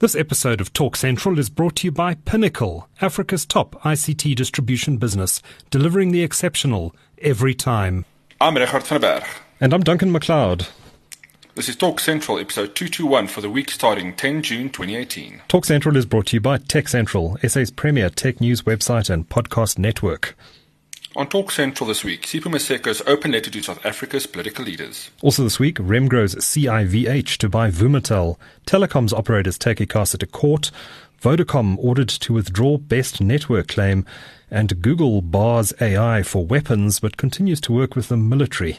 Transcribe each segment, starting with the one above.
This episode of Talk Central is brought to you by Pinnacle, Africa's top ICT distribution business, delivering the exceptional every time. I'm Regardt van Berg. And I'm Duncan McLeod. This is Talk Central, episode 221 for the week starting 10 June 2018. Talk Central is brought to you by Tech Central, SA's premier tech news website and podcast network. On Talk Central this week, Sipho Maseko's open letter to South Africa's political leaders. Also this week, Remgro's CIVH to buy Vumatel. Telecoms operators take ICASA to court. Vodacom ordered to withdraw best network claim. And Google bars AI for weapons but continues to work with the military.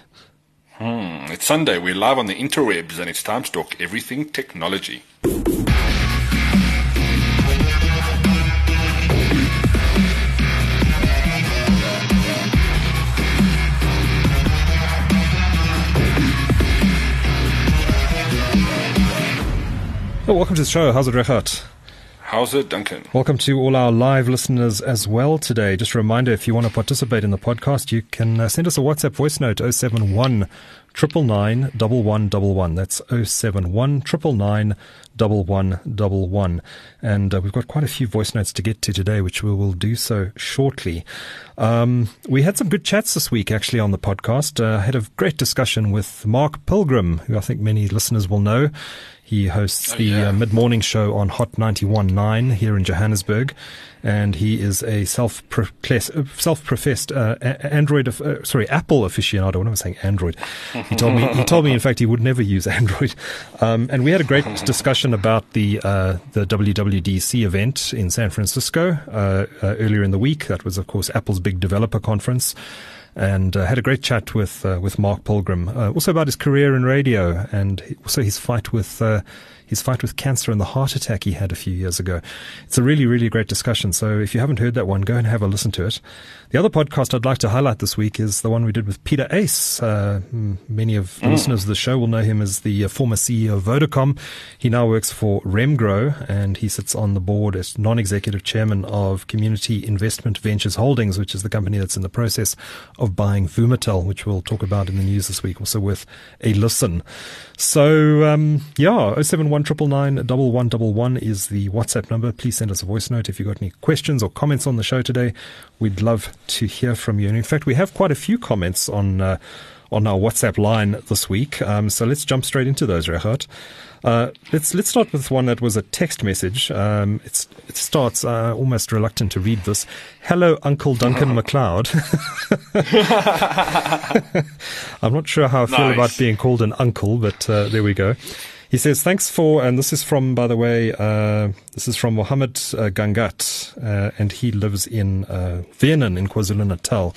Hmm, it's Sunday. We're live on the interwebs and it's time to talk everything technology. Well, welcome to the show. How's it, Regardt? How's it, Duncan? Welcome to all our live listeners as well today. Just a reminder if you want to participate in the podcast, you can uh, send us a WhatsApp voice note 071 999 That's 071 999 And uh, we've got quite a few voice notes to get to today, which we will do so shortly. Um, we had some good chats this week, actually, on the podcast. Uh, had a great discussion with Mark Pilgrim, who I think many listeners will know. He hosts oh, the yeah. uh, mid morning show on Hot 91.9 here in Johannesburg. And he is a self professed uh, Android, uh, sorry, Apple aficionado. When I was saying Android, he told me he told me in fact he would never use Android. Um, and we had a great discussion about the uh, the WWDC event in San Francisco uh, uh, earlier in the week. That was, of course, Apple's big developer conference and uh, had a great chat with uh, with Mark Pilgrim, uh, also about his career in radio and also his fight with his fight with cancer and the heart attack he had a few years ago. It's a really really great discussion. So if you haven't heard that one, go and have a listen to it. The other podcast I'd like to highlight this week is the one we did with Peter Uys. Uh, many of the mm. listeners of the show will know him as the uh, former CEO of Vodacom. He now works for Remgro and he sits on the board as non-executive chairman of Community Investment Ventures Holdings, which is the company that's in the process of buying Vumatel, which we'll talk about in the news this week, also with a listen. So, um, yeah, 071 999 is the WhatsApp number. Please send us a voice note if you've got any questions or comments on the show today. We'd love to hear from you. And in fact, we have quite a few comments on, uh, on our WhatsApp line this week. Um, so let's jump straight into those, Regardt. Uh, let's let's start with one that was a text message. Um, it starts uh, almost reluctant to read this. Hello, Uncle Duncan McLeod. I'm not sure how I feel nice. about being called an uncle, but uh, there we go. He says, thanks for, and this is from, by the way, uh, this is from Mohammed uh, Gangat, uh, and he lives in uh, in KwaZulu Natal.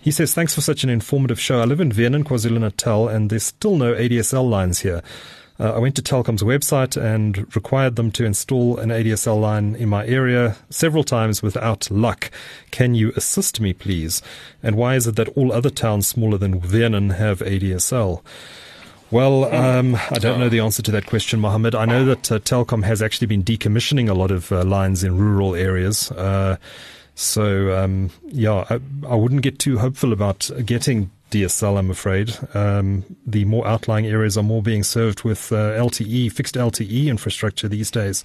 He says, thanks for such an informative show. I live in Vernon, KwaZulu Natal, and there's still no ADSL lines here. Uh, I went to Telkom's website and required them to install an ADSL line in my area several times without luck. Can you assist me, please? And why is it that all other towns smaller than Vernon have ADSL? Well, um, I don't know the answer to that question, Mohammed. I know that uh, Telkom has actually been decommissioning a lot of uh, lines in rural areas. Uh, so, um, yeah, I, I, wouldn't get too hopeful about getting DSL, I'm afraid. Um, the more outlying areas are more being served with uh, LTE, fixed LTE infrastructure these days.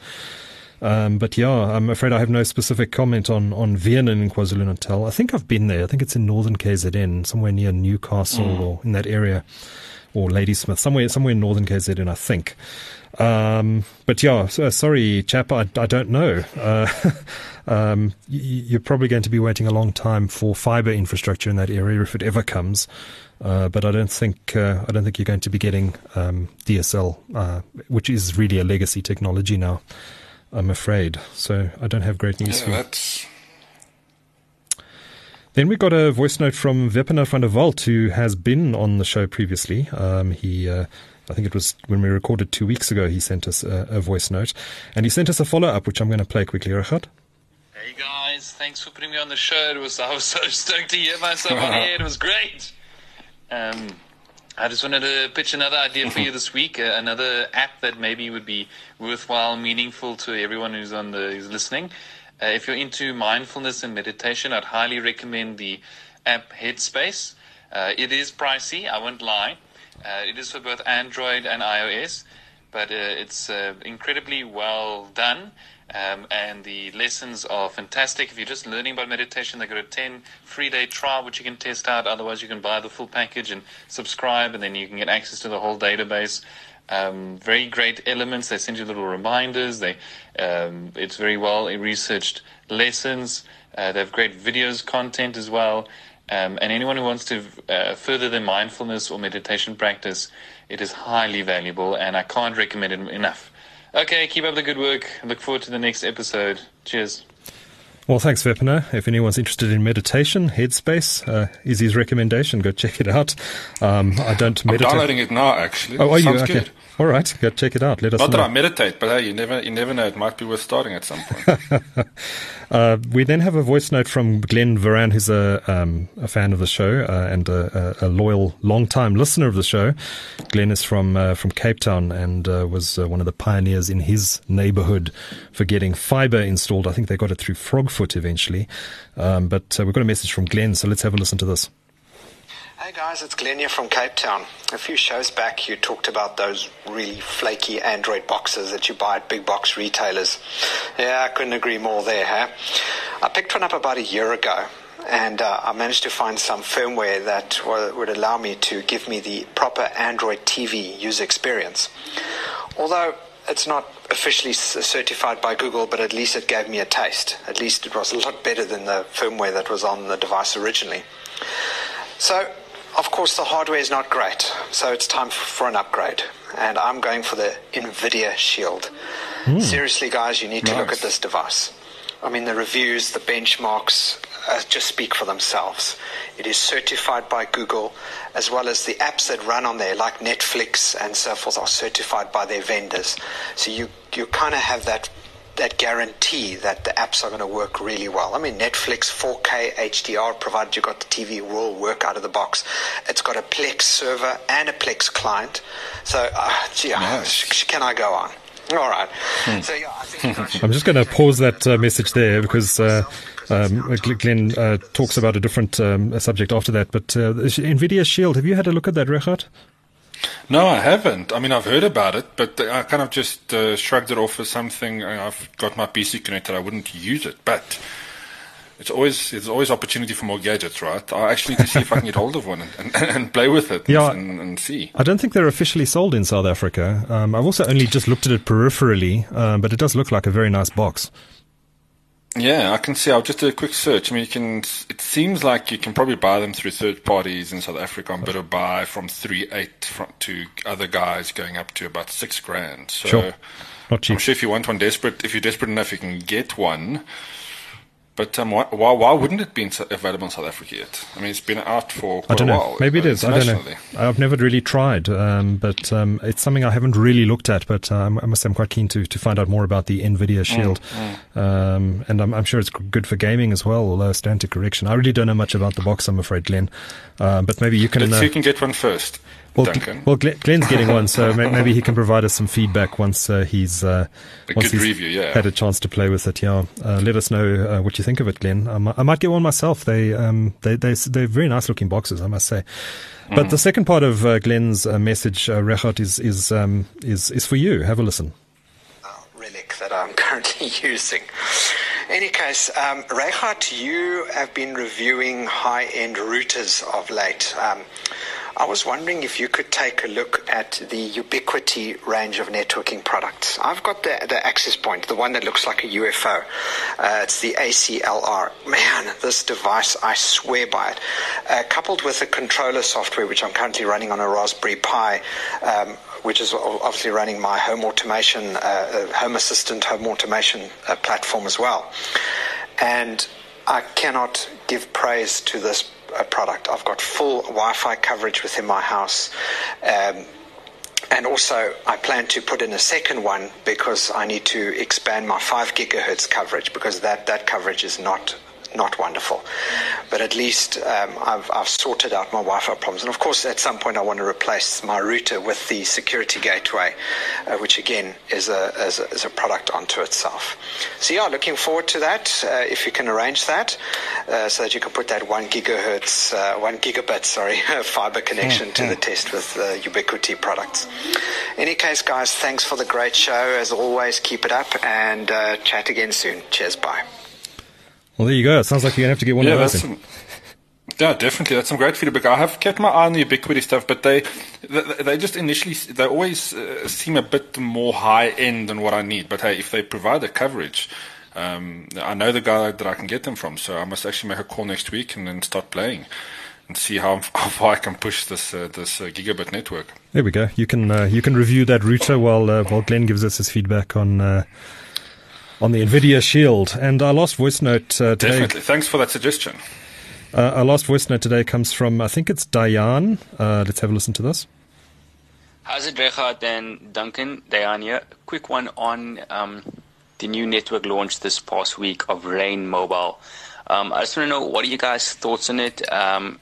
Um, but yeah, I'm afraid I have no specific comment on, on Vernon in KwaZulu Natal. I think I've been there. I think it's in northern KZN, somewhere near Newcastle mm. or in that area, or Ladysmith, somewhere, somewhere in northern KZN, I think. Um, but yeah, so, sorry, chap, I, I don't know. Uh, um, you're probably going to be waiting a long time for fiber infrastructure in that area if it ever comes. Uh, but I don't think uh, I don't think you're going to be getting um, DSL, uh, which is really a legacy technology now. I'm afraid. So I don't have great news yeah, for you. Then we got a voice note from Wepener van der Walt, who has been on the show previously. Um, he uh, I think it was when we recorded two weeks ago, he sent us a, a voice note. And he sent us a follow up, which I'm going to play quickly, Regardt. Hey guys, thanks for putting me on the show. It was I was so stoked to hear myself on air. It was great. Um, I just wanted to pitch another idea for you this week. Uh, another app that maybe would be worthwhile, meaningful to everyone who's on the who's listening. Uh, if you're into mindfulness and meditation, I'd highly recommend the app Headspace. Uh, it is pricey, I won't lie. Uh, it is for both Android and iOS. but uh, it's uh, incredibly well done. Um, and the lessons are fantastic. If you're just learning about meditation, they've got a 10 free day trial which you can test out. Otherwise, you can buy the full package and subscribe, and then you can get access to the whole database. Um, very great elements. They send you little reminders. They, um, it's very well researched lessons. Uh, they have great videos content as well. Um, and anyone who wants to uh, further their mindfulness or meditation practice, it is highly valuable, and I can't recommend it enough. Okay, keep up the good work. Look forward to the next episode. Cheers. Well, thanks, Wepener. If anyone's interested in meditation, Headspace uh, is his recommendation. Go check it out. Um, I don't meditate. I'm downloading it now, actually. Oh, are Sounds you? Okay. Good. All right, go check it out. Let us Not know. that I meditate, but hey, you never, you never know. It might be worth starting at some point. uh, we then have a voice note from Glenn Varan, who's a, um, a fan of the show uh, and a, a, loyal, long-time listener of the show. Glenn is from uh, from Cape Town and uh, was uh, one of the pioneers in his neighborhood for getting fiber installed. I think they got it through Frogfoot eventually. Um, but uh, we've got a message from Glenn, so let's have a listen to this. Hey guys, it's Glenn here from Cape Town. A few shows back, you talked about those really flaky Android boxes that you buy at big box retailers. Yeah, I couldn't agree more there, huh? I picked one up about a year ago, and uh, I managed to find some firmware that w- would allow me to give me the proper Android TV user experience. Although it's not officially certified by Google, but at least it gave me a taste. At least it was a lot better than the firmware that was on the device originally. So of course, the hardware is not great, so it's time for an upgrade. And I'm going for the NVIDIA Shield. Mm. Seriously, guys, you need to nice. look at this device. I mean, the reviews, the benchmarks uh, just speak for themselves. It is certified by Google, as well as the apps that run on there, like Netflix and so forth, are certified by their vendors. So you, you kind of have that that guarantee that the apps are going to work really well. I mean, Netflix 4K HDR, provided you've got the TV, will work out of the box. It's got a Plex server and a Plex client. So, uh, gee, nice. can I go on? All right. Hmm. So, yeah, I think I'm just going to pause that uh, message there because uh, um, Glenn uh, talks about a different um, subject after that. But uh, NVIDIA Shield, have you had a look at that, Regardt? No, I haven't. I mean, I've heard about it, but I kind of just uh, shrugged it off as something. I've got my PC connected. I wouldn't use it, but it's always there's always opportunity for more gadgets, right? I actually need to see if I can get hold of one and, and, and play with it yeah, and, and, see. I don't think they're officially sold in South Africa. Um, I've also only just looked at it peripherally, um, but it does look like a very nice box. Yeah, I can see. I'll just do a quick search. I mean, you can. It seems like you can probably buy them through third parties in South Africa on buy from three eight from, to other guys going up to about six grand. So sure. Not cheap. I'm sure if you want one desperate, if you're desperate enough, you can get one. But um, why, why, why wouldn't it be in, available in South Africa yet? I mean, it's been out for quite I don't a know. while. Maybe it is. I don't know. I've never really tried, um, but um, it's something I haven't really looked at. But um, I must say I'm quite keen to, to find out more about the NVIDIA Shield. Mm, mm. and I'm, I'm, sure it's good for gaming as well, although I stand to correction. I really don't know much about the box, I'm afraid, Glenn. Uh, but maybe you can... Let's uh, see you can get one first. Well, well, Glenn's getting one, so maybe he can provide us some feedback once uh, he's uh, a once he's review, yeah. had a chance to play with it. Yeah, uh, let us know uh, what you think of it, Glenn. I might, I might get one myself. They um, they they they're very nice looking boxes, I must say. Mm. But the second part of uh, Glenn's uh, message, uh, Regardt, is is um, is is for you. Have a listen. Oh, relic that I'm currently using. In any case, um, Regardt, you have been reviewing high-end routers of late. Um, I was wondering if you could take a look at the Ubiquiti range of networking products. I've got the, the access point, the one that looks like a UFO. Uh, it's the ACLR. Man, this device, I swear by it. Uh, coupled with the controller software, which I'm currently running on a Raspberry Pi, um, which is obviously running my home automation, uh, uh home assistant, home automation uh, platform as well. And I cannot give praise to this a product. I've got full Wi-Fi coverage within my house. Um, and also, I plan to put in a second one because I need to expand my 5 gigahertz coverage because that, that coverage is not not wonderful. But at least um, I've, I've sorted out my Wi-Fi problems. And of course, at some point, I want to replace my router with the security gateway, uh, which again is a, is a, is a product onto itself. So yeah, looking forward to that. Uh, if you can arrange that, uh, so that you can put that one gigahertz, uh, one gigabit, sorry, fiber connection mm-hmm. to the test with the Ubiquiti products. Any case, guys, thanks for the great show. As always, keep it up and uh, chat again soon. Cheers, bye. Well, there you go. It sounds like you're going to have to get one yeah, of those. Yeah, definitely. That's some great feedback. I have kept my eye on the Ubiquiti stuff, but they they, they just initially they always uh, seem a bit more high end than what I need. But hey, if they provide the coverage, um, I know the guy that I can get them from, so I must actually make a call next week and then start playing and see how, how far I can push this uh, this uh, gigabit network. There we go. You can uh, you can review that router while uh, while Glenn gives us his feedback on uh, on the NVIDIA Shield. And our last voice note uh, today. Definitely. Thanks for that suggestion. Uh, our last voice note today comes from, I think it's Diane. Uh, let's have a listen to this. How's it, Regardt and Duncan? Diane here. Quick one on um, the new network launch this past week of Rain Mobile. Um, I just want to know what are you guys' thoughts on it? Um,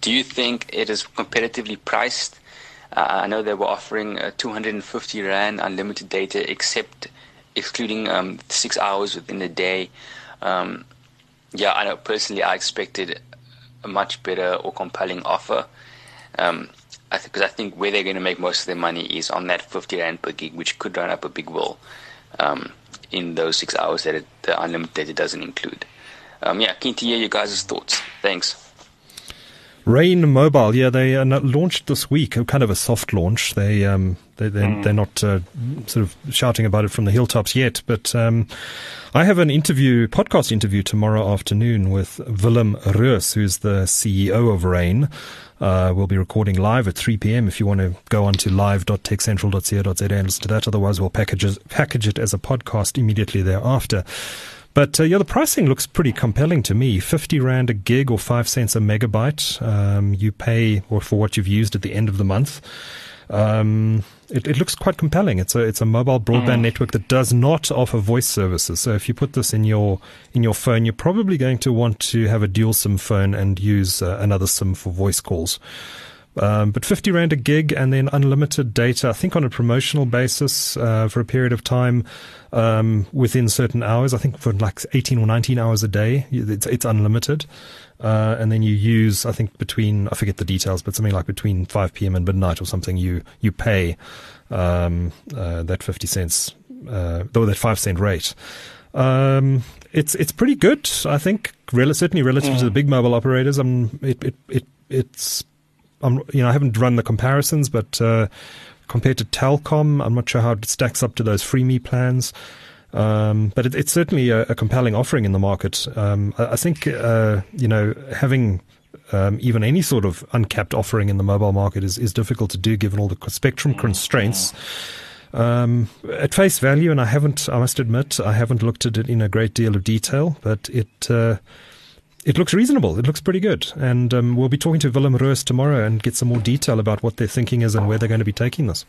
do you think it is competitively priced? Uh, I know they were offering uh, 250 Rand unlimited data, except excluding um, six hours within the day. Um, yeah, I know personally I expected a much better or compelling offer. Um, I because I think where they're going to make most of their money is on that 50 rand per gig, which could run up a big bill um, in those six hours that it, the unlimited doesn't include. Um, yeah, keen to hear you guys' thoughts. Thanks. Rain Mobile, yeah, they uh, launched this week, kind of a soft launch. They um, they they're, mm. they're not uh, sort of shouting about it from the hilltops yet, but um, I have an interview, podcast interview tomorrow afternoon with Willem Roos, who's the CEO of Rain. Uh, we'll be recording live at 3 p.m. If you want to go on to live.techcentral.co.za and listen to that, otherwise we'll package it, package it as a podcast immediately thereafter. But uh, yeah, the pricing looks pretty compelling to me. 50 Rand a gig or 5 cents a megabyte. Um, you pay or for what you've used at the end of the month. Um, it, it, looks quite compelling. It's a it's a mobile broadband mm. network that does not offer voice services. So if you put this in your in your phone, you're probably going to want to have a dual SIM phone and use uh, another SIM for voice calls. Um, but 50 Rand a gig and then unlimited data, I think on a promotional basis uh, for a period of time um, within certain hours. I think for like 18 or 19 hours a day, it's, it's unlimited. Uh, and then you use, I think between, I forget the details, but something like between 5 p.m. and midnight or something, you, you pay um, uh, that 50 cents, uh, though that 5 cent rate. Um, it's it's pretty good, I think. Rel- certainly relative mm. to the big mobile operators, um, it, it, it it's I'm, you know, I haven't run the comparisons, but uh, compared to Telkom, I'm not sure how it stacks up to those FreeMe plans. Um, but it, it's certainly a, a, compelling offering in the market. Um, I, I, think, uh, you know, having um, even any sort of uncapped offering in the mobile market is, is difficult to do given all the spectrum constraints. Um, at face value, and I haven't, I must admit, I haven't looked at it in a great deal of detail, but it, uh, it looks reasonable. It looks pretty good. And um, we'll be talking to Willem Roos tomorrow and get some more detail about what their thinking is and where they're going to be taking this.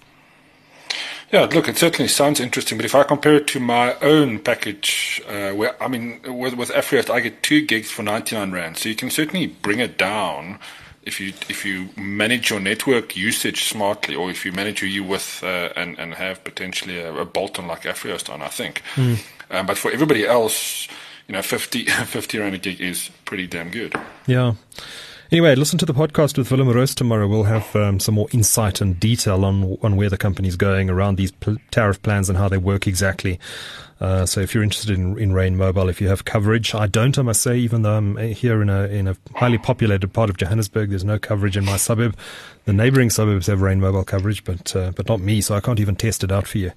Yeah, look, it certainly sounds interesting. But if I compare it to my own package, uh, where I mean, with, with Afrihost, I get two gigs for 99 Rand. So you can certainly bring it down if you if you manage your network usage smartly, or if you manage your with uh, and and have potentially a, a bolt on like Afrihost on, I think. Mm. Um, but for everybody else, you know, 50, 50 rand a gig is pretty damn good. Yeah. Anyway, listen to the podcast with Willem Roos tomorrow. We'll have um, some more insight and detail on on where the company's going around these pl- tariff plans and how they work exactly. Uh, so if you're interested in, in Rain Mobile, if you have coverage, I don't, I must say, even though I'm here in a in a highly populated part of Johannesburg, there's no coverage in my suburb. The neighbouring suburbs have Rain Mobile coverage, but uh, but not me, so I can't even test it out for you.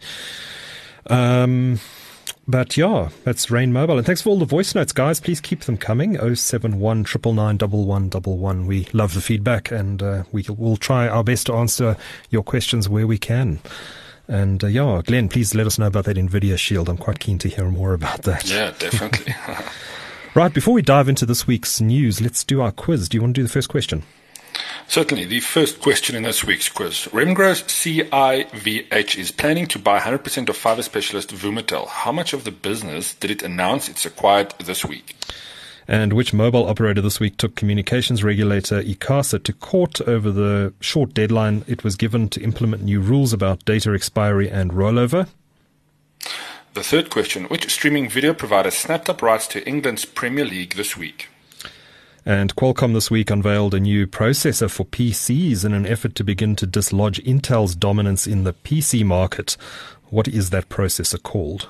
Um, but yeah, that's Rain Mobile. And thanks for all the voice notes, guys. Please keep them coming. 071 999 We love the feedback and uh, we will try our best to answer your questions where we can. And uh, yeah, Glenn, please let us know about that NVIDIA Shield. I'm quite keen to hear more about that. Yeah, definitely. right, before we dive into this week's news, let's do our quiz. Do you want to do the first question? Certainly. The first question in this week's quiz. Remgro CIVH is planning to buy 100% of fiber specialist Vumatel. How much of the business did it announce it's acquired this week? And which mobile operator this week took communications regulator ICASA to court over the short deadline it was given to implement new rules about data expiry and rollover? The third question Which streaming video provider snapped up rights to England's Premier League this week? And Qualcomm this week unveiled a new processor for PCs in an effort to begin to dislodge Intel's dominance in the PC market. What is that processor called?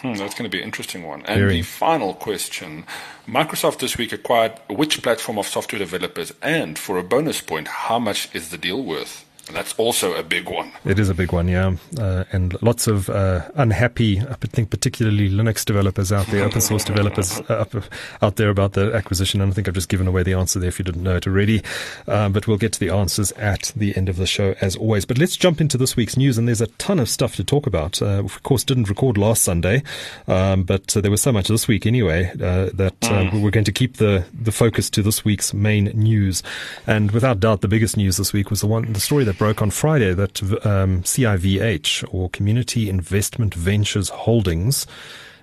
Hmm, that's going to be an interesting one. And Very. the final question Microsoft this week acquired which platform of software developers? And for a bonus point, how much is the deal worth? And that's also a big one. It is a big one, yeah. Uh, and lots of uh, unhappy, I think, particularly Linux developers out there, open source developers uh, out there about the acquisition. And I think I've just given away the answer there if you didn't know it already. Um, but we'll get to the answers at the end of the show, as always. But let's jump into this week's news. And there's a ton of stuff to talk about. Uh, of course, didn't record last Sunday, um, but uh, there was so much this week anyway uh, that mm. we're going to keep the, the focus to this week's main news. And without doubt, the biggest news this week was the one, the story that broke on Friday that um, CIVH or Community Investment Ventures Holdings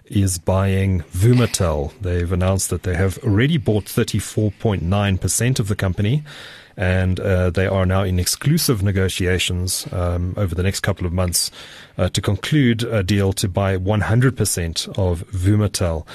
is buying Vumatel. They've announced that they have already bought 34.9% of the company and uh, they are now in exclusive negotiations um, over the next couple of months uh, to conclude a deal to buy 100% of Vumatel.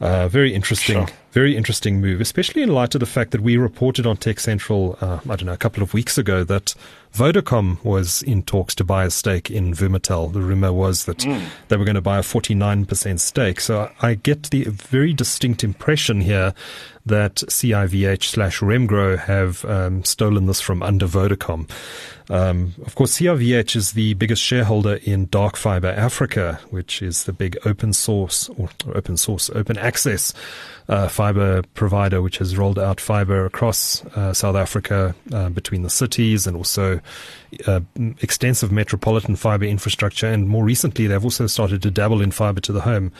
Uh, very interesting, sure. very interesting move, especially in light of the fact that we reported on Tech Central, uh, I don't know, a couple of weeks ago that Vodacom was in talks to buy a stake in Vumatel. The rumor was that mm. they were going to buy a 49% stake. So I get the very distinct impression here that CIVH slash Remgro have um, stolen this from under Vodacom. Um, of course, CIVH is the biggest shareholder in Dark Fiber Africa, which is the big open source or open source, open access uh, fiber provider, which has rolled out fiber across uh, South Africa uh, between the cities and also uh, extensive metropolitan fiber infrastructure. And more recently, they've also started to dabble in fiber to the home.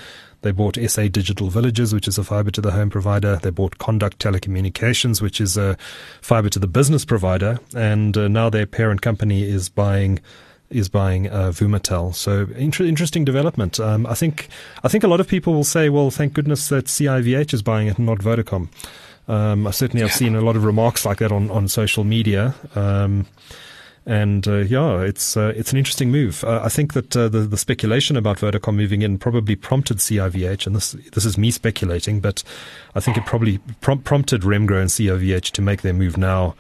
They bought SA Digital Villages, which is a fiber to the home provider. They bought Conduct Telecommunications, which is a fiber to the business provider. And uh, now their parent company is buying is buying uh, Vumatel. So inter- interesting development. Um, I think I think a lot of people will say, well, thank goodness that CIVH is buying it and not Vodacom. Um, I certainly have seen a lot of remarks like that on, on social media. Um, and uh, yeah, it's uh, it's an interesting move. Uh, I think that uh, the the speculation about Vodacom moving in probably prompted CIVH, and this this is me speculating, but I think it probably prom- prompted Remgro and CIVH to make their move now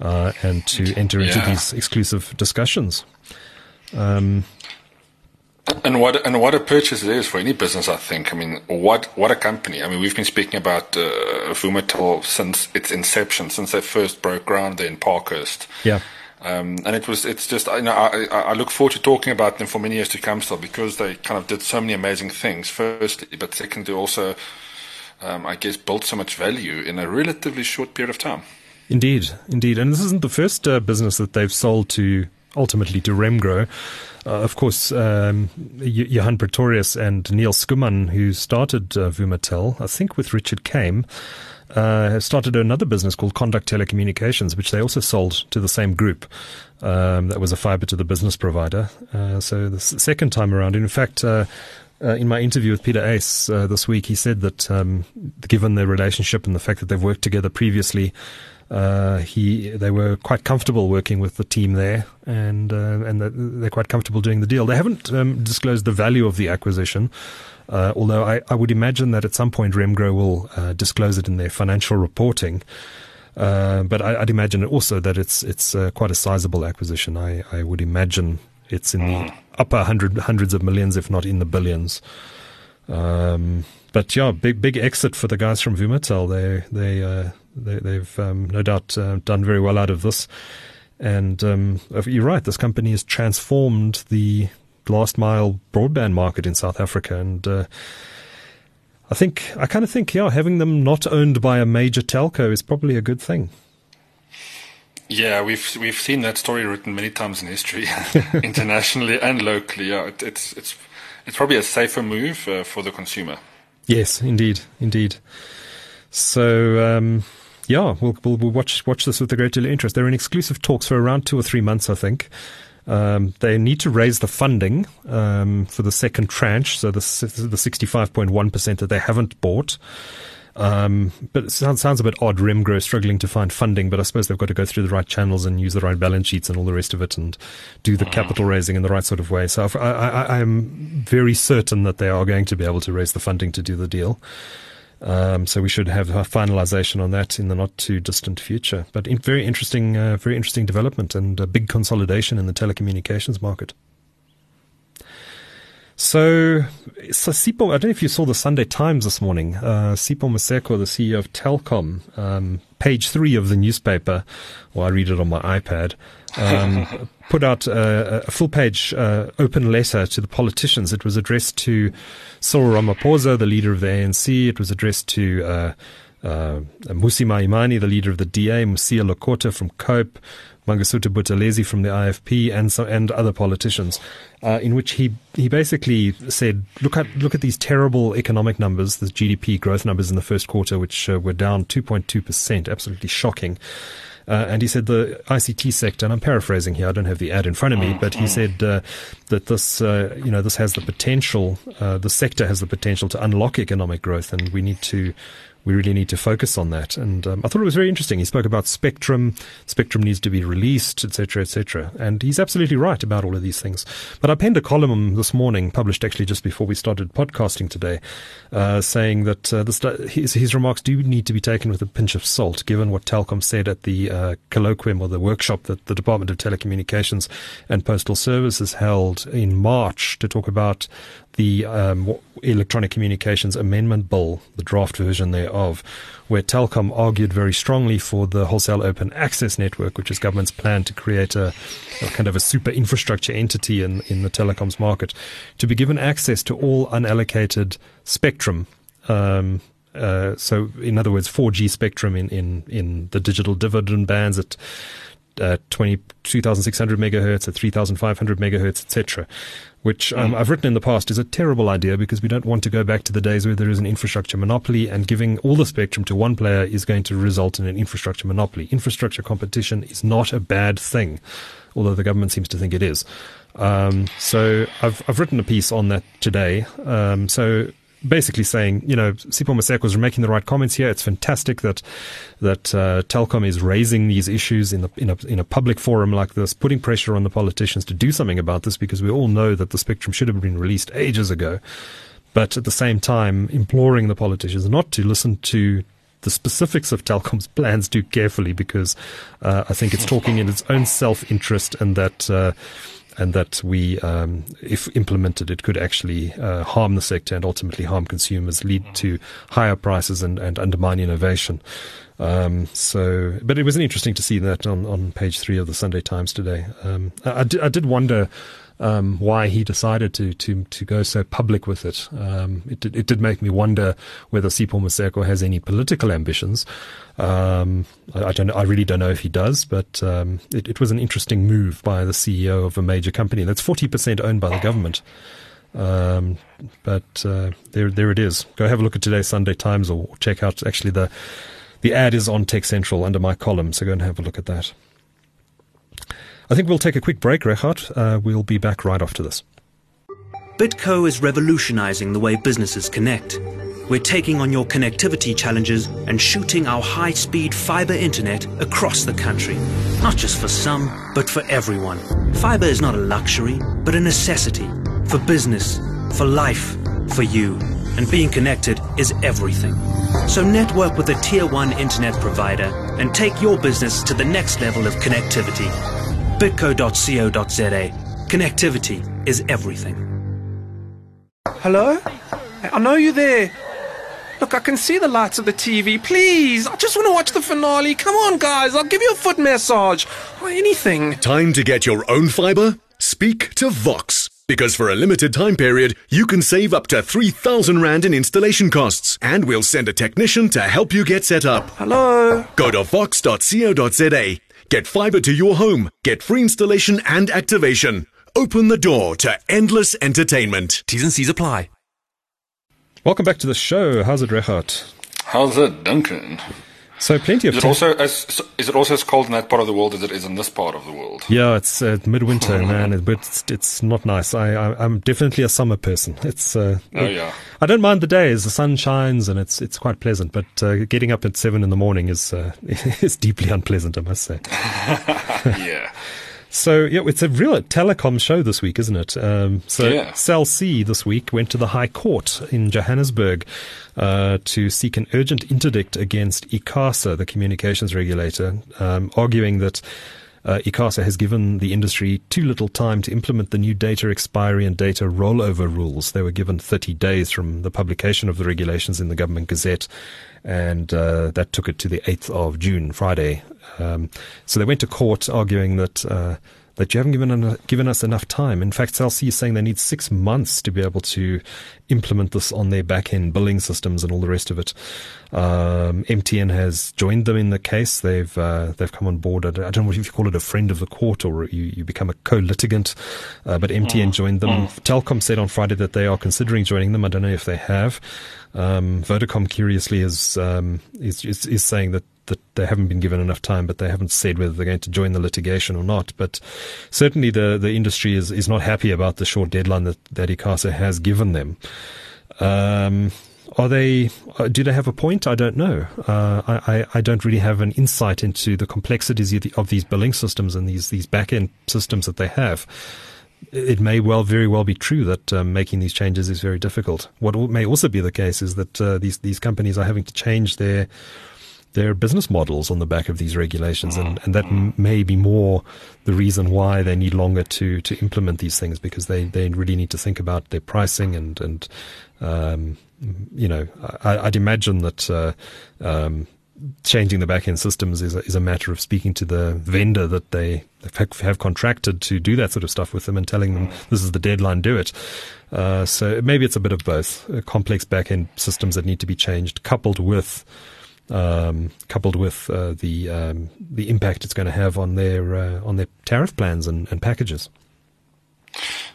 uh, and to enter into yeah. these exclusive discussions. Um, and what and what a purchase it is for any business, I think. I mean, what what a company. I mean, we've been speaking about uh, Vumatel since its inception, since they first broke ground there in Parkhurst. Yeah. Um, and it was, it's just, you know, I, I, look forward to talking about them for many years to come still because they kind of did so many amazing things, firstly, but secondly also, um, I guess, built so much value in a relatively short period of time. Indeed, indeed. And this isn't the first uh, business that they've sold to, ultimately to Remgro. Uh, of course, um, Johan Pretorius and Niel Schoeman, who started uh, Vumatel, I think with Richard Kame, uh, has started another business called Conduct Telecommunications, which they also sold to the same group. Um, that was a fiber to the business provider. Uh, so the second time around, in fact, uh, uh, in my interview with Peter Uys uh, this week, he said that um, given their relationship and the fact that they've worked together previously, uh, he they were quite comfortable working with the team there, and uh, and they're quite comfortable doing the deal. They haven't um, disclosed the value of the acquisition. Uh, although I, I, would imagine that at some point Remgro will uh, disclose it in their financial reporting. Uh, but I, would imagine also that it's it's uh, quite a sizable acquisition. I, I would imagine it's in the mm. upper hundred hundreds of millions, if not in the billions. Um, but yeah, big big exit for the guys from Vumatel. They they, uh, they have um, no doubt uh, done very well out of this. And um, you're right. This company has transformed the last mile broadband market in South Africa. And uh, I think, I kind of think, yeah, having them not owned by a major telco is probably a good thing. Yeah, we've we've seen that story written many times in history, internationally and locally. Yeah, it, it's it's it's probably a safer move uh, for the consumer. Yes, indeed, indeed. So um, yeah, we'll, we'll, we'll watch watch this with a great deal of interest. They're in exclusive talks for around two or three months, I think. Um, they need to raise the funding um, for the second tranche, so the, the 65.1% that they haven't bought. Um, but it sounds, sounds a bit odd. Remgro struggling to find funding, but I suppose they've got to go through the right channels and use the right balance sheets and all the rest of it and do the capital raising in the right sort of way. So I, I, I am very certain that they are going to be able to raise the funding to do the deal. Um, so we should have a finalization on that in the not too distant future. But in, very interesting, uh, very interesting development and a big consolidation in the telecommunications market. So, so I don't know if you saw the Sunday Times this morning. Uh, Sipho Maseko, the CEO of Telkom, um, page three of the newspaper, well, I read it on my iPad, um, put out a, a full page uh, open letter to the politicians. It was addressed to Cyril Ramaphosa, the leader of the ANC. It was addressed to uh, uh, Mmusi Maimane, the leader of the DA, Mosiuoa Lekota from COPE, Mangosuthu Buthelezi from the IFP and so, and other politicians, uh, in which he he basically said, look at look at these terrible economic numbers, the GDP growth numbers in the first quarter, which uh, were down 2.2 percent, absolutely shocking. Uh, and he said the ICT sector, and I'm paraphrasing here, I don't have the ad in front of me, but he said uh, that this, uh, you know, this has the potential, uh, the sector has the potential to unlock economic growth, and we need to we really need to focus on that. And um, I thought it was very interesting. He spoke about spectrum. Spectrum needs to be released, etc., etc. And he's absolutely right about all of these things. But I penned a column this morning, published actually just before we started podcasting today, uh, saying that uh, his, his, remarks do need to be taken with a pinch of salt, given what Telkom said at the uh, colloquium or the workshop that the Department of Telecommunications and Postal Services held in March to talk about the um, Electronic Communications Amendment Bill, the draft version thereof, where Telkom argued very strongly for the wholesale open access network, which is government's plan to create a, a kind of a super infrastructure entity in, in the telecoms market, to be given access to all unallocated spectrum. Um, uh, so, in other words, 4G spectrum in, in, in the digital dividend bands at uh, 20, 2600 megahertz, at 3500 megahertz, etc which um, I've written in the past is a terrible idea because we don't want to go back to the days where there is an infrastructure monopoly and giving all the spectrum to one player is going to result in an infrastructure monopoly. Infrastructure competition is not a bad thing, although the government seems to think it is. Um, so I've, I've written a piece on that today. Um, so basically saying, you know, Sipho Maseko was making the right comments here. It's fantastic that that uh, Telkom is raising these issues in, the, in, a, in a public forum like this, putting pressure on the politicians to do something about this because we all know that the spectrum should have been released ages ago. But at the same time, imploring the politicians not to listen to the specifics of Telkom's plans too carefully because uh, I think it's talking in its own self interest and that. Uh, and that we, um, if implemented, it could actually uh, harm the sector and ultimately harm consumers, lead to higher prices and, and undermine innovation. Um, so, but it was interesting to see that on, on page three of the Sunday Times today. Um, I, I, did, I did wonder um, why he decided to, to, to go so public with it. Um, it, did, it did make me wonder whether Sipho Maseko has any political ambitions. Um, I, I, don't. I really don't know if he does, but um, it, it, was an interesting move by the CEO of a major company that's forty percent owned by the government. Um, but uh, there, there it is. Go have a look at today's Sunday Times, or check out. Actually, the the ad is on Tech Central under my column, so go and have a look at that. I think we'll take a quick break, Regardt. Uh, we'll be back right after this. Bitco is revolutionizing the way businesses connect. We're taking on your connectivity challenges and shooting our high speed fiber internet across the country. Not just for some, but for everyone. Fiber is not a luxury, but a necessity for business, for life, for you. And being connected is everything. So network with a tier 1 internet provider and take your business to the next level of connectivity bitco.co.za. Connectivity is everything. Hello? I know you're there. Look, I can see the lights of the TV. Please, I just want to watch the finale. Come on, guys, I'll give you a foot massage or anything. Time to get your own fiber? Speak to Vox. Because for a limited time period, you can save up to 3,000 Rand in installation costs, and we'll send a technician to help you get set up. Hello? Go to vox.co.za Get fiber to your home. Get free installation and activation. Open the door to endless entertainment. T's and C's apply. Welcome back to the show. How's it, Regardt? How's it, Duncan? So plenty of. Is it also as is it also as cold in that part of the world as it is in this part of the world? Yeah, it's uh, midwinter, man, but it's, it's not nice. I, I am definitely a summer person. It's uh, oh yeah. I don't mind the days. The sun shines and it's it's quite pleasant. But uh, getting up at seven in the morning is uh, is deeply unpleasant, I must say. yeah. So yeah, it's a real telecom show this week, isn't it? Um, so yeah. Cell C this week went to the High Court in Johannesburg uh, to seek an urgent interdict against ICASA, the communications regulator, um, arguing that. Uh, ICASA has given the industry too little time to implement the new data expiry and data rollover rules. They were given 30 days from the publication of the regulations in the Government Gazette, and uh, that took it to the 8th of June, Friday. Um, so they went to court arguing that uh, that you haven't given given us enough time. In fact, C is saying they need six months to be able to implement this on their back end billing systems and all the rest of it. Um, MTN has joined them in the case. They've uh, they've come on board. I don't know if you call it a friend of the court or you, you become a co-litigant, uh, but MTN mm. joined them. Mm. Telkom said on Friday that they are considering joining them. I don't know if they have. Um, Vodacom, curiously, is, um, is, is is saying that that they haven't been given enough time, but they haven't said whether they're going to join the litigation or not. But certainly the, the industry is, is not happy about the short deadline that, that ICASA has given them. Um, are they? Uh, do they have a point? I don't know. Uh, I, I don't really have an insight into the complexities of these billing systems and these these back end systems that they have. It may well, very well, be true that um, making these changes is very difficult. What may also be the case is that uh, these these companies are having to change their their business models on the back of these regulations, and, and that m- may be more the reason why they need longer to to implement these things because they, they really need to think about their pricing and and um, you know I, would imagine that uh, um, changing the back end systems is a, is a matter of speaking to the vendor that they have contracted to do that sort of stuff with them and telling them this is the deadline, do it. Uh, so maybe it's a bit of both uh, complex back end systems that need to be changed, coupled with um, coupled with uh, the um, the impact it's going to have on their uh, on their tariff plans and, and, packages.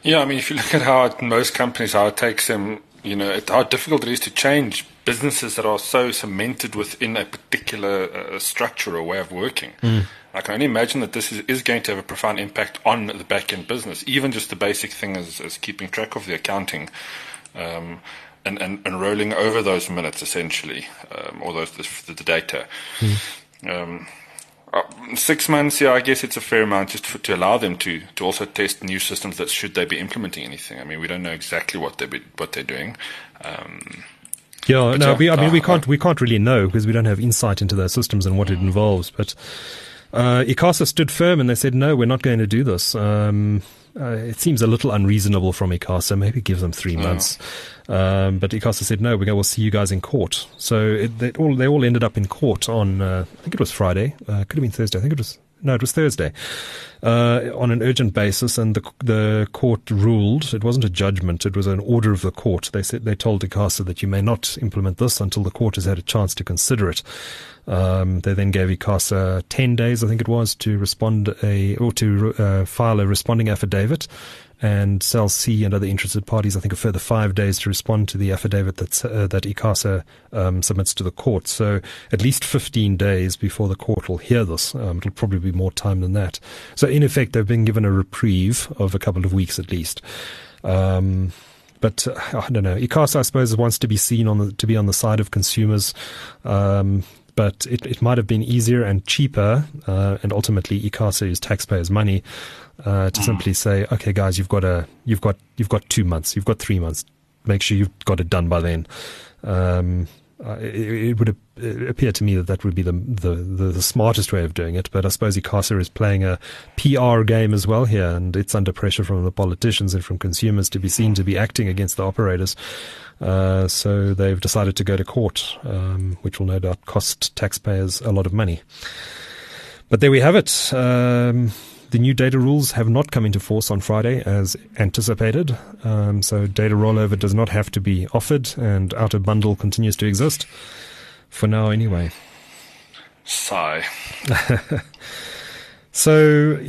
Yeah, I mean, if you look at how most companies how it takes them, you know, how difficult it is to change businesses that are so cemented within a particular uh, structure or way of working. Mm. I can only imagine that this is, is going to have a profound impact on the back end business, even just the basic thing as, as keeping track of the accounting. Um, and, and, and rolling over those minutes essentially, um, or those the, the data. Mm. Um, uh, six months, yeah, I guess it's a fair amount just for, to allow them to, to also test new systems that should they be implementing anything. I mean, we don't know exactly what they what they're doing. Um, yeah, no, yeah, we, I mean, uh, we can't we can't really know because we don't have insight into their systems and what it involves. But uh, ICASA stood firm and they said, no, we're not going to do this. Um, uh, it seems a little unreasonable from ICASA. Maybe give them three months. Um, but ICASA said, no, we go, we'll see you guys in court. So it, they, all, they all ended up in court on, uh, I think it was Friday. Uh, could have been Thursday. I think it was, no, it was Thursday. Uh, on an urgent basis, and the the court ruled. It wasn't a judgment; it was an order of the court. They said they told ICASA that you may not implement this until the court has had a chance to consider it. Um, they then gave ICASA 10 days, I think it was, to respond a, or to uh, file a responding affidavit and Cell C and other interested parties, I think, a further five days to respond to the affidavit that's, uh, that ICASA um, submits to the court. So at least 15 days before the court will hear this. Um, it'll probably be more time than that. So in effect, they've been given a reprieve of a couple of weeks at least. Um, but uh, I don't know. ICASA, I suppose, wants to be seen on the, to be on the side of consumers. Um, but it, it might have been easier and cheaper, uh, and ultimately ICASA is taxpayers' money, uh, to mm. simply say, okay, guys, you've got a, you've got, you've got two months, you've got three months. Make sure you've got it done by then. Um, uh, it, it, would appear to me that that would be the, the, the, smartest way of doing it. But I suppose ICASA is playing a PR game as well here, and it's under pressure from the politicians and from consumers to be seen to be acting against the operators. Uh, so they've decided to go to court, um, which will no doubt cost taxpayers a lot of money. But there we have it. Um, the new data rules have not come into force on Friday as anticipated. Um, so data rollover does not have to be offered and out of bundle continues to exist. For now, anyway. Sigh. So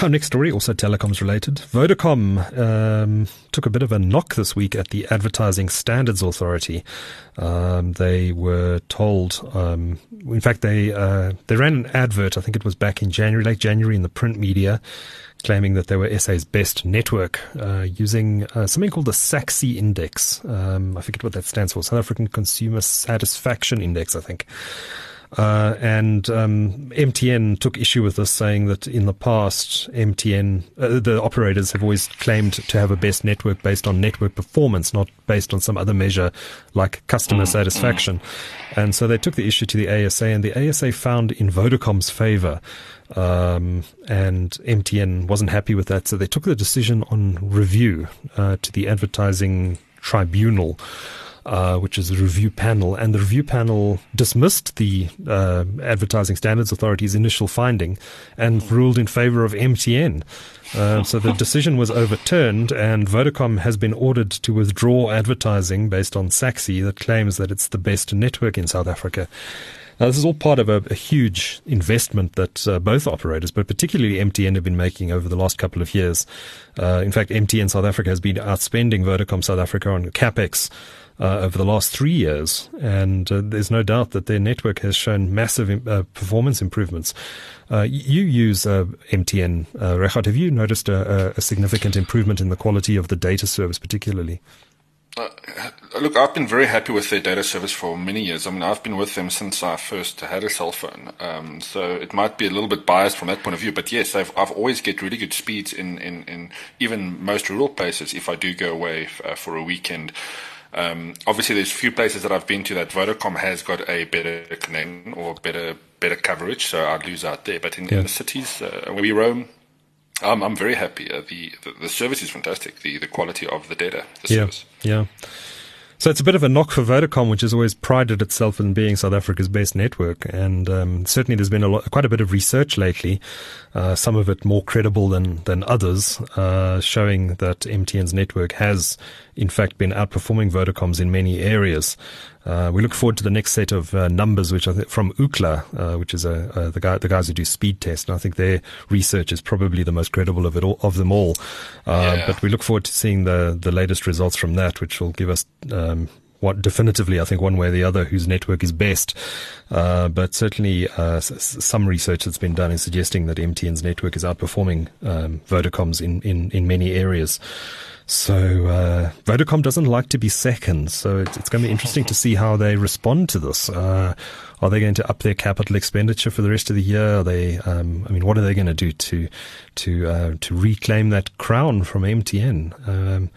our next story, also telecoms related. Vodacom um, took a bit of a knock this week at the Advertising Standards Authority. Um, they were told, um, in fact, they uh, they ran an advert. I think it was back in January, late January, in the print media, claiming that they were SA's best network uh, using uh, something called the SACSI Index. Um, I forget what that stands for. South African Consumer Satisfaction Index, I think. Uh, and um, MTN took issue with this, saying that in the past, MTN, uh, the operators have always claimed to have a best network based on network performance, not based on some other measure like customer mm, satisfaction. And so they took the issue to the ASA, and the ASA found in Vodacom's favor. Um, and MTN wasn't happy with that, so they took the decision on review uh, to the advertising tribunal uh, which is a review panel, and the review panel dismissed the uh, Advertising Standards Authority's initial finding and ruled in favor of MTN. Uh, so the decision was overturned, and Vodacom has been ordered to withdraw advertising based on SACSI that claims that it's the best network in South Africa. Now, this is all part of a, a huge investment that uh, both operators, but particularly MTN, have been making over the last couple of years. Uh, in fact, MTN South Africa has been outspending Vodacom South Africa on capex uh, over the last three years, and uh, there's no doubt that their network has shown massive uh, performance improvements. Uh, you use uh, MTN, uh, Regardt. Have you noticed a, a, significant improvement in the quality of the data service, particularly? Uh, look, I've been very happy with their data service for many years. I mean, I've been with them since I first had a cell phone. Um, so it might be a little bit biased from that point of view, but yes, I've, I've always get really good speeds in, in, in even most rural places if I do go away f- uh, for a weekend. Um, obviously, there's a few places that I've been to that Vodacom has got a better connection or better better coverage, so I'd lose out there. But in, yeah. in the cities uh, where we roam, I'm, I'm very happy. Uh, the, the, the service is fantastic. The the quality of the data, the yeah, service. yeah. So it's a bit of a knock for Vodacom, which has always prided itself in being South Africa's best network. And um, certainly there's been a lot, quite a bit of research lately, uh, some of it more credible than, than others, uh, showing that MTN's network has, in fact, been outperforming Vodacom's in many areas. Uh, we look forward to the next set of uh, numbers, which I think from Ookla, uh, which is a, uh, the, guy, the guys who do speed tests. And I think their research is probably the most credible of it all, of them all. Uh, yeah. But we look forward to seeing the the latest results from that, which will give us. Um, what definitively, I think one way or the other, whose network is best. Uh, but certainly, uh, s- some research that's been done is suggesting that MTN's network is outperforming um, Vodacom's in, in, in many areas. So uh, Vodacom doesn't like to be second. So it's, it's, going to be interesting to see how they respond to this. Uh, are they going to up their capital expenditure for the rest of the year? Are they? Um, I mean, what are they going to do to to uh, to reclaim that crown from MTN? Um,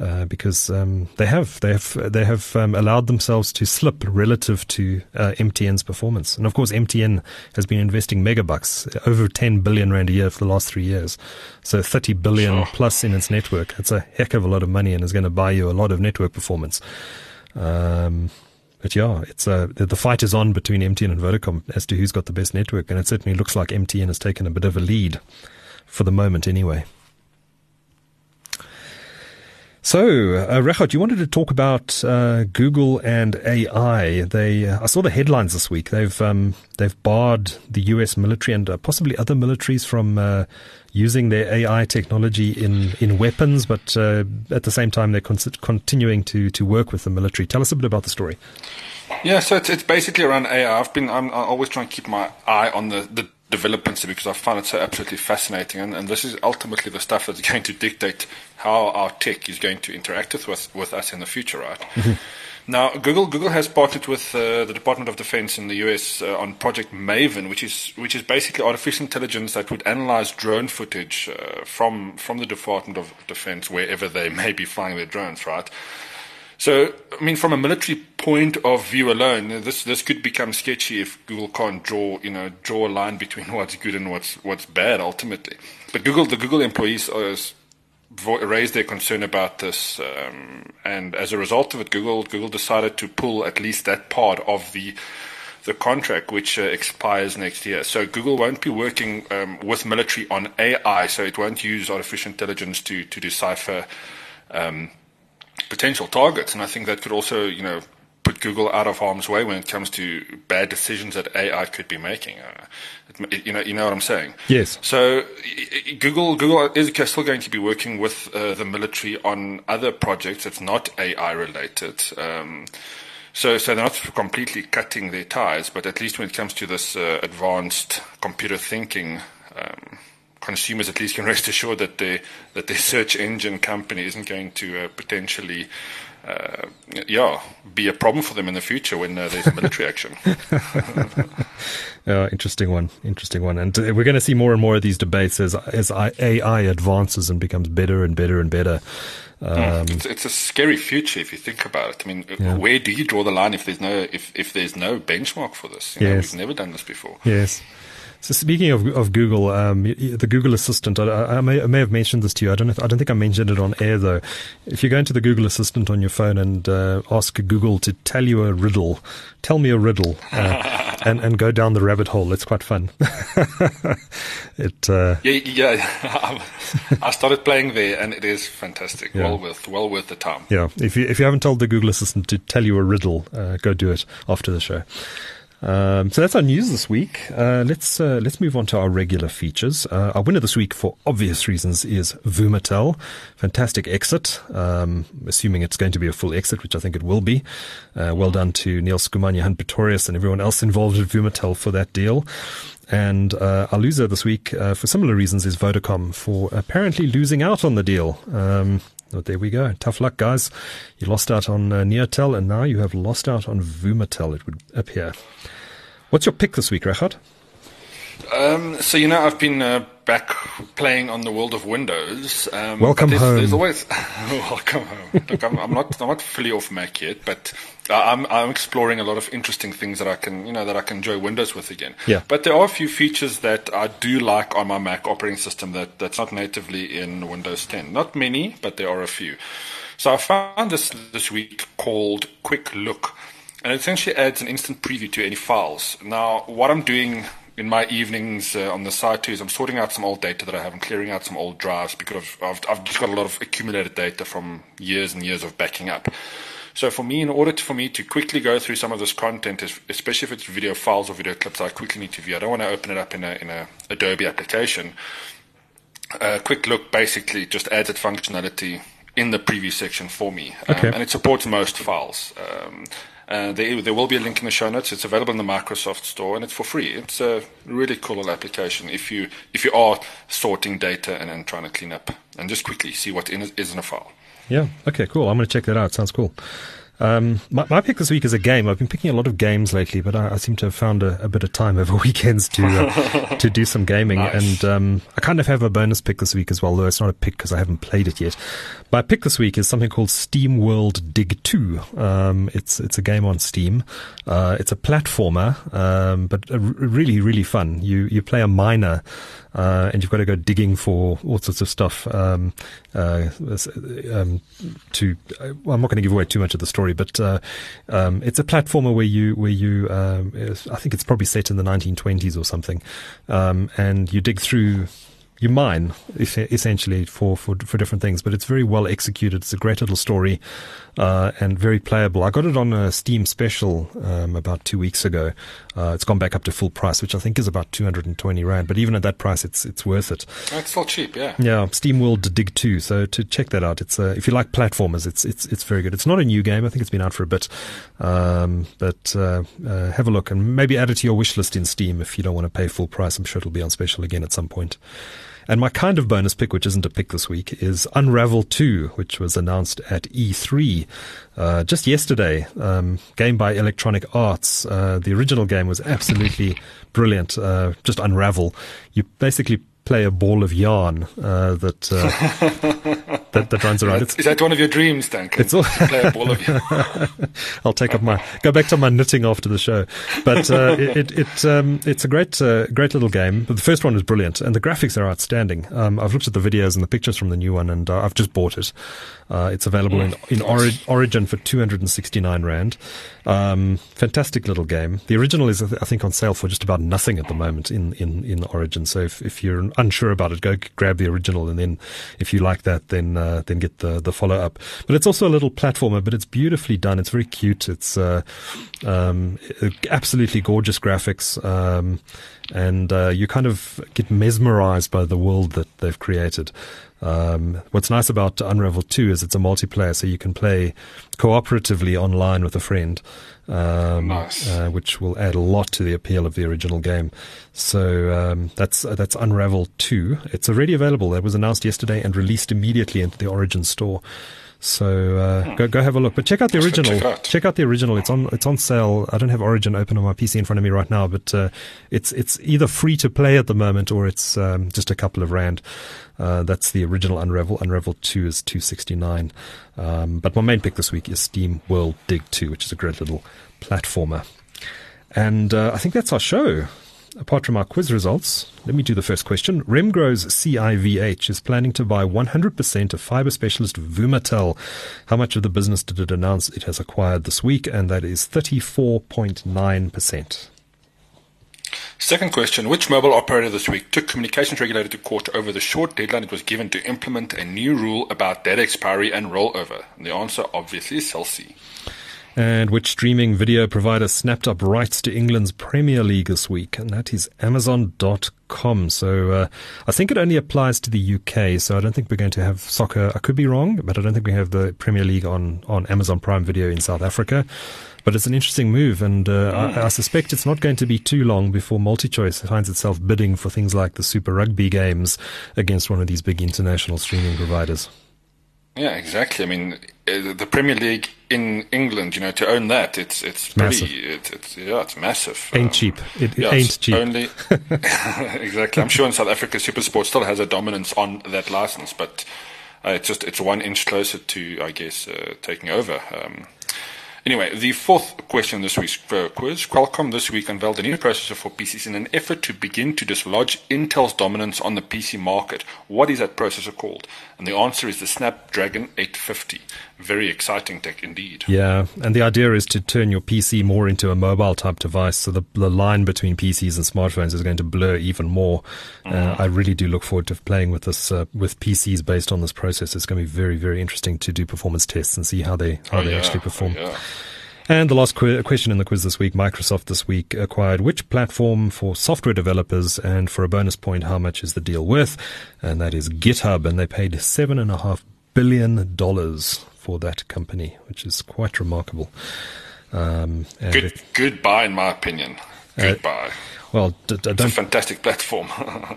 uh, because um, they have they have they have um, allowed themselves to slip relative to uh, MTN's performance. And of course, MTN has been investing megabucks, over 10 billion rand a year for the last three years. So 30 billion sure. plus in its network. It's a heck of a lot of money and is going to buy you a lot of network performance. Um, but yeah, it's uh, the fight is on between MTN and Vodacom as to who's got the best network, and it certainly looks like MTN has taken a bit of a lead for the moment, anyway. So, uh, Regardt, you wanted to talk about uh, Google and AI. They, uh, I saw the headlines this week. They've um, they've barred the U.S. military and uh, possibly other militaries from uh, using their AI technology in, in weapons, but uh, at the same time they're con- continuing to to work with the military. Tell us a bit about the story. Yeah, so it's, it's basically around AI. I've been I'm, I'm always trying to keep my eye on the, the developments because I find it so absolutely fascinating. And, and, this is ultimately the stuff that's going to dictate how our tech is going to interact with, with us in the future, right? Mm-hmm. Now, Google Google has partnered with uh, the Department of Defense in the US uh, on Project Maven, which is which is basically artificial intelligence that would analyze drone footage uh, from from the Department of Defense wherever they may be flying their drones, right? So, I mean, from a military point of view alone, this this could become sketchy if Google can't draw, you know, draw a line between what's good and what's what's bad ultimately. But Google, the Google employees raised their concern about this, um, and as a result of it, Google Google decided to pull at least that part of the the contract, which uh, expires next year. So Google won't be working um, with military on AI, so it won't use artificial intelligence to to decipher. Um, potential targets. And I think that could also, you know, put Google out of harm's way when it comes to bad decisions that AI could be making. Uh, you know, you know what I'm saying. Yes. So Google, Google is still going to be working with uh, the military on other projects that's not AI related. Um, so, so they're not completely cutting their ties, but at least when it comes to this uh, advanced computer thinking. Um, consumers at least can rest assured that their that their search engine company isn't going to uh, potentially uh, yeah, be a problem for them in the future when uh, there's military action. uh, interesting one, interesting one, and uh, we're going to see more and more of these debates as as AI advances and becomes better and better and better. Um, it's, it's, a scary future if you think about it. I mean, yeah. where do you draw the line if there's no if, if there's no benchmark for this? You know, yes. we've never done this before. Yes. So speaking of of Google, um, the Google Assistant, I, I, may, I, may, have mentioned this to you. I don't know. If, I don't think I mentioned it on air though. If you go into the Google Assistant on your phone and uh, ask Google to tell you a riddle, tell me a riddle, uh, and and go down the rabbit hole, it's quite fun. it. Uh, yeah, yeah. I started playing there, and it is fantastic. Yeah. Well worth well worth the time. Yeah. If you if you haven't told the Google Assistant to tell you a riddle, uh, go do it after the show. Um, so that's our news this week. Uh, let's uh, let's move on to our regular features. Uh, our winner this week, for obvious reasons, is Vumatel. Fantastic exit. Um, assuming it's going to be a full exit, which I think it will be. Uh, well done to Niel Schoeman, Hunt Pretorius, and everyone else involved with Vumatel for that deal. And uh, our loser this week, uh, for similar reasons, is Vodacom for apparently losing out on the deal. Um, but there we go. Tough luck, guys. You lost out on uh, Neotel, and now you have lost out on Vumatel, it would appear. What's your pick this week, Regardt? Um, so you know, I've been uh, back playing on the world of Windows. Um, welcome there's, home. There's always welcome home. Look, I'm, I'm, not I'm not fully off Mac yet, but I'm I'm exploring a lot of interesting things that I can you know that I can enjoy Windows with again. Yeah. But there are a few features that I do like on my Mac operating system that that's not natively in Windows 10. Not many, but there are a few. So I found this this week called Quick Look, and it essentially adds an instant preview to any files. Now, what I'm doing in my evenings uh, on the side too is I'm sorting out some old data that I have and clearing out some old drives because I've, I've just got a lot of accumulated data from years and years of backing up. So for me, in order to, for me to quickly go through some of this content, especially if it's video files or video clips, I quickly need to view. I don't want to open it up in a in a Adobe application. A quick look basically just adds that functionality in the preview section for me, um, okay. and it supports most files. Um, uh, there, there, will be a link in the show notes. It's available in the Microsoft Store, and it's for free. It's a really cool application if you if you are sorting data and then trying to clean up and just quickly see what in, is in a file. Yeah. Okay. Cool. I'm going to check that out. Sounds cool. Um, my, my, pick this week is a game. I've been picking a lot of games lately, but I, I seem to have found a, a, bit of time over weekends to uh, to do some gaming. Nice. And um, I kind of have a bonus pick this week as well, though it's not a pick because I haven't played it yet. My pick this week is something called SteamWorld Dig 2. Um, it's it's a game on Steam. Uh, it's a platformer, um, but really really fun. You you play a miner uh, and you've got to go digging for all sorts of stuff. Um, uh, um, to well, I'm not going to give away too much of the story, but uh, um, it's a platformer where you where you um, I think it's probably set in the 1920s or something, um, and you dig through you mine essentially for, for for different things, but it's very well executed. It's a great little story uh, and very playable. I got it on a Steam special um, about two weeks ago. Uh, it's gone back up to full price, which I think is about 220 rand. But even at that price, it's it's worth it. It's still cheap, yeah. Yeah, SteamWorld Dig 2. So to check that out, it's uh, if you like platformers, it's it's it's very good. It's not a new game. I think it's been out for a bit, um, but uh, uh, have a look and maybe add it to your wish list in Steam if you don't want to pay full price. I'm sure it'll be on special again at some point. And my kind of bonus pick, which isn't a pick this week, is Unravel 2, which was announced at E3 uh, just yesterday. Um, game by Electronic Arts. Uh, the original game was absolutely brilliant. Uh, just Unravel. You basically play a ball of yarn uh, that, uh, that that runs around. Is that one of your dreams, Duncan? It's all play a ball of yarn. I'll take up my go back to my knitting after the show. But uh, it, it, it um, it's a great uh, great little game. But the first one is brilliant, and the graphics are outstanding. Um, I've looked at the videos and the pictures from the new one, and uh, I've just bought it. Uh, it's available in in Ori- Origin for 269 rand. Um, fantastic little game. The original is, I think, on sale for just about nothing at the moment in, in, in Origin. So if, if you're unsure about it, go grab the original, and then if you like that, then uh, then get the the follow up. But it's also a little platformer, but it's beautifully done. It's very cute. It's uh, um, absolutely gorgeous graphics. Um, and uh, you kind of get mesmerized by the world that they've created. Um, what's nice about Unravel 2 is it's a multiplayer, so you can play cooperatively online with a friend. Um, nice. uh, which will add a lot to the appeal of the original game. So um, that's uh, that's Unravel 2. It's already available. That was announced yesterday and released immediately into the Origin store. So uh, hmm. go go have a look. But check out the original. Check out. check out. the original. It's on it's on sale. I don't have Origin open on my PC in front of me right now, but uh, it's it's either free to play at the moment or it's um, just a couple of rand. Uh, that's the original Unravel. Unravel Two is two sixty nine. Um, but my main pick this week is SteamWorld Dig Two, which is a great little platformer. And uh, I think that's our show apart from our quiz results, let me do the first question. Remgro's CIVH is planning to buy 100% of fiber specialist Vumatel. How much of the business did it announce it has acquired this week? And that is 34.9%. Second question Which mobile operator this week took communications regulator to court over the short deadline it was given to implement a new rule about data expiry and rollover? And the answer obviously is Cell C. And which streaming video provider snapped up rights to England's Premier League this week? And that is Amazon.com. So uh, I think it only applies to the UK. So I don't think we're going to have soccer. I could be wrong, but I don't think we have the Premier League on, on Amazon Prime Video in South Africa. But it's an interesting move, and uh, I, I, suspect it's not going to be too long before MultiChoice finds itself bidding for things like the Super Rugby games against one of these big international streaming providers. Yeah, exactly. I mean, uh, the Premier League in England, you know, to own that, it's it's pretty, it's, it's, yeah, it's massive. Ain't um, cheap. It, yeah, ain't cheap. Only exactly. I'm sure in South Africa, SuperSport still has a dominance on that license, but uh, it's just it's one inch closer to, I guess, uh, taking over. Um, Anyway, the fourth question this week's uh, quiz. Qualcomm this week unveiled a new processor for PCs in an effort to begin to dislodge Intel's dominance on the PC market. What is that processor called? And the answer is the Snapdragon 850. Very exciting tech indeed. Yeah, and the idea is to turn your PC more into a mobile type device. So the, the line between PCs and smartphones is going to blur even more. Uh, mm. Uh, I really do look forward to playing with this uh, with PCs based on this process. It's going to be very very interesting to do performance tests and see how they how oh, they yeah. actually perform. Oh, yeah. And the last qu- question in the quiz this week Microsoft this week acquired which platform for software developers? And for a bonus point, how much is the deal worth? And that is GitHub. And they paid $7.5 billion for that company, which is quite remarkable. Um, good, it, good buy, in my opinion. Good uh, buy. Well, d- d- don't a fantastic platform.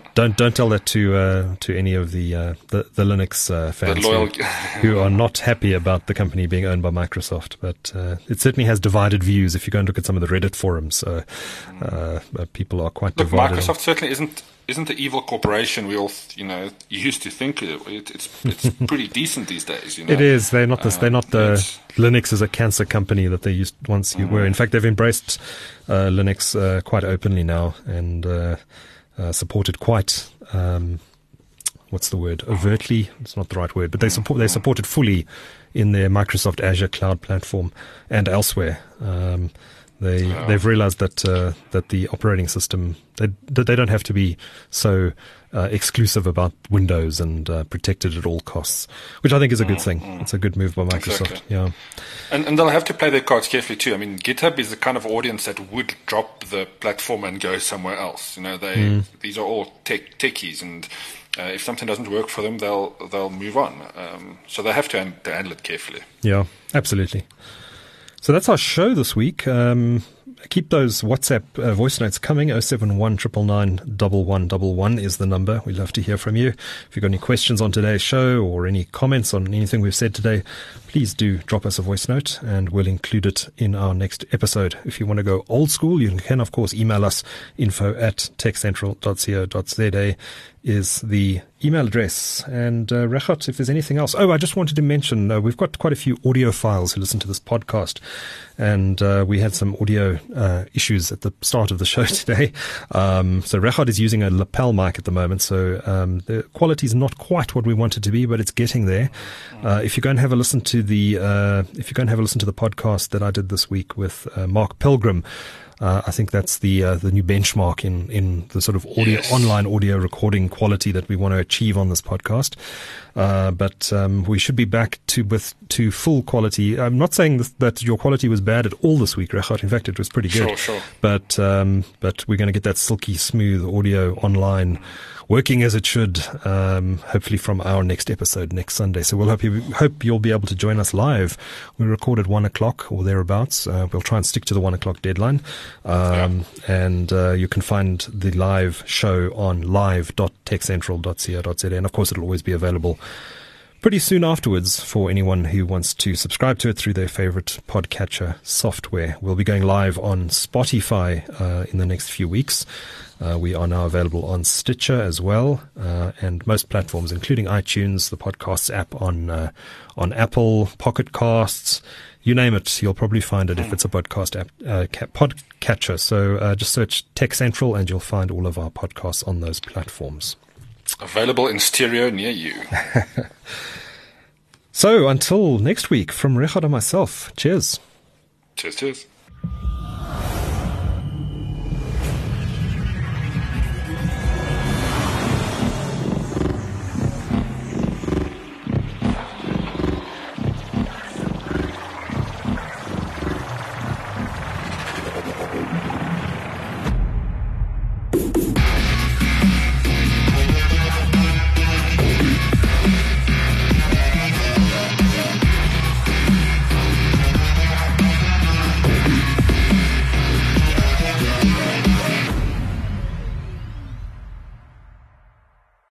don't don't tell that to uh, to any of the uh, the, the, Linux uh, fans loyal... who, who, are not happy about the company being owned by Microsoft. But uh, it certainly has divided views. If you go and look at some of the Reddit forums, uh, uh, people are quite look, divided. Microsoft certainly isn't isn't the evil corporation we all you know used to think it, it's it's pretty decent these days. You know? It is. They're not the they're not the Linux is a cancer company that they used once you mm. were. In fact, they've embraced uh, Linux uh, quite openly now and uh, uh supported quite. Um, what's the word? Overtly, it's not the right word, but they support they support it fully in their Microsoft Azure cloud platform and elsewhere. Um, they they've realized that uh, that the operating system they they don't have to be so uh, exclusive about Windows and uh, protected at all costs, which I think is a good mm, thing. Mm. It's a good move by Microsoft. Exactly. Yeah, and and they'll have to play their cards carefully too. I mean, GitHub is the kind of audience that would drop the platform and go somewhere else. You know, they mm. these are all tech techies and. Uh, if something doesn't work for them, they'll they'll move on. Um, so they have to, handle it carefully. Yeah, absolutely. So that's our show this week. Um, keep those WhatsApp uh, voice notes coming. 071 999 is the number. We'd love to hear from you. If you've got any questions on today's show or any comments on anything we've said today, please do drop us a voice note and we'll include it in our next episode. If you want to go old school, you can, of course, email us info at techcentral.co.za is the email address. And uh, if there's anything else. Oh, I just wanted to mention uh, we've got quite a few audiophiles who listen to this podcast. And uh, we had some audio uh, issues at the start of the show today. Um, so Regardt is using a lapel mic at the moment. So um, the quality is not quite what we want it to be, but it's getting there. Uh, if you go and have a listen to the uh, if you go and have a listen to the podcast that I did this week with uh, Mark Pilgrim, Uh, I think that's the uh, the new benchmark in in the sort of audio yes. online audio recording quality that we want to achieve on this podcast. Uh, but um, we should be back to with to full quality. I'm not saying that your quality was bad at all this week, Regardt. In fact, it was pretty good. Sure, sure. But um, but we're going to get that silky smooth audio online working as it should, um, hopefully from our next episode next Sunday. So we'll hope, you, hope you'll be able to join us live. We record at one o'clock or thereabouts. Uh, we'll try and stick to the one o'clock deadline. Um, yeah. And uh, you can find the live show on live.techcentral.co.za. And of course, it'll always be available pretty soon afterwards for anyone who wants to subscribe to it through their favorite podcatcher software. We'll be going live on Spotify uh, in the next few weeks. Uh, we are now available on Stitcher as well, uh, and most platforms, including iTunes, the podcasts app on uh, on Apple, Pocket Casts, you name it. You'll probably find it if it's a podcast app, uh, podcatcher. So uh, just search Tech Central, and you'll find all of our podcasts on those platforms. Available in stereo near you. so until next week, from Regardt and myself. Cheers. Cheers. Cheers.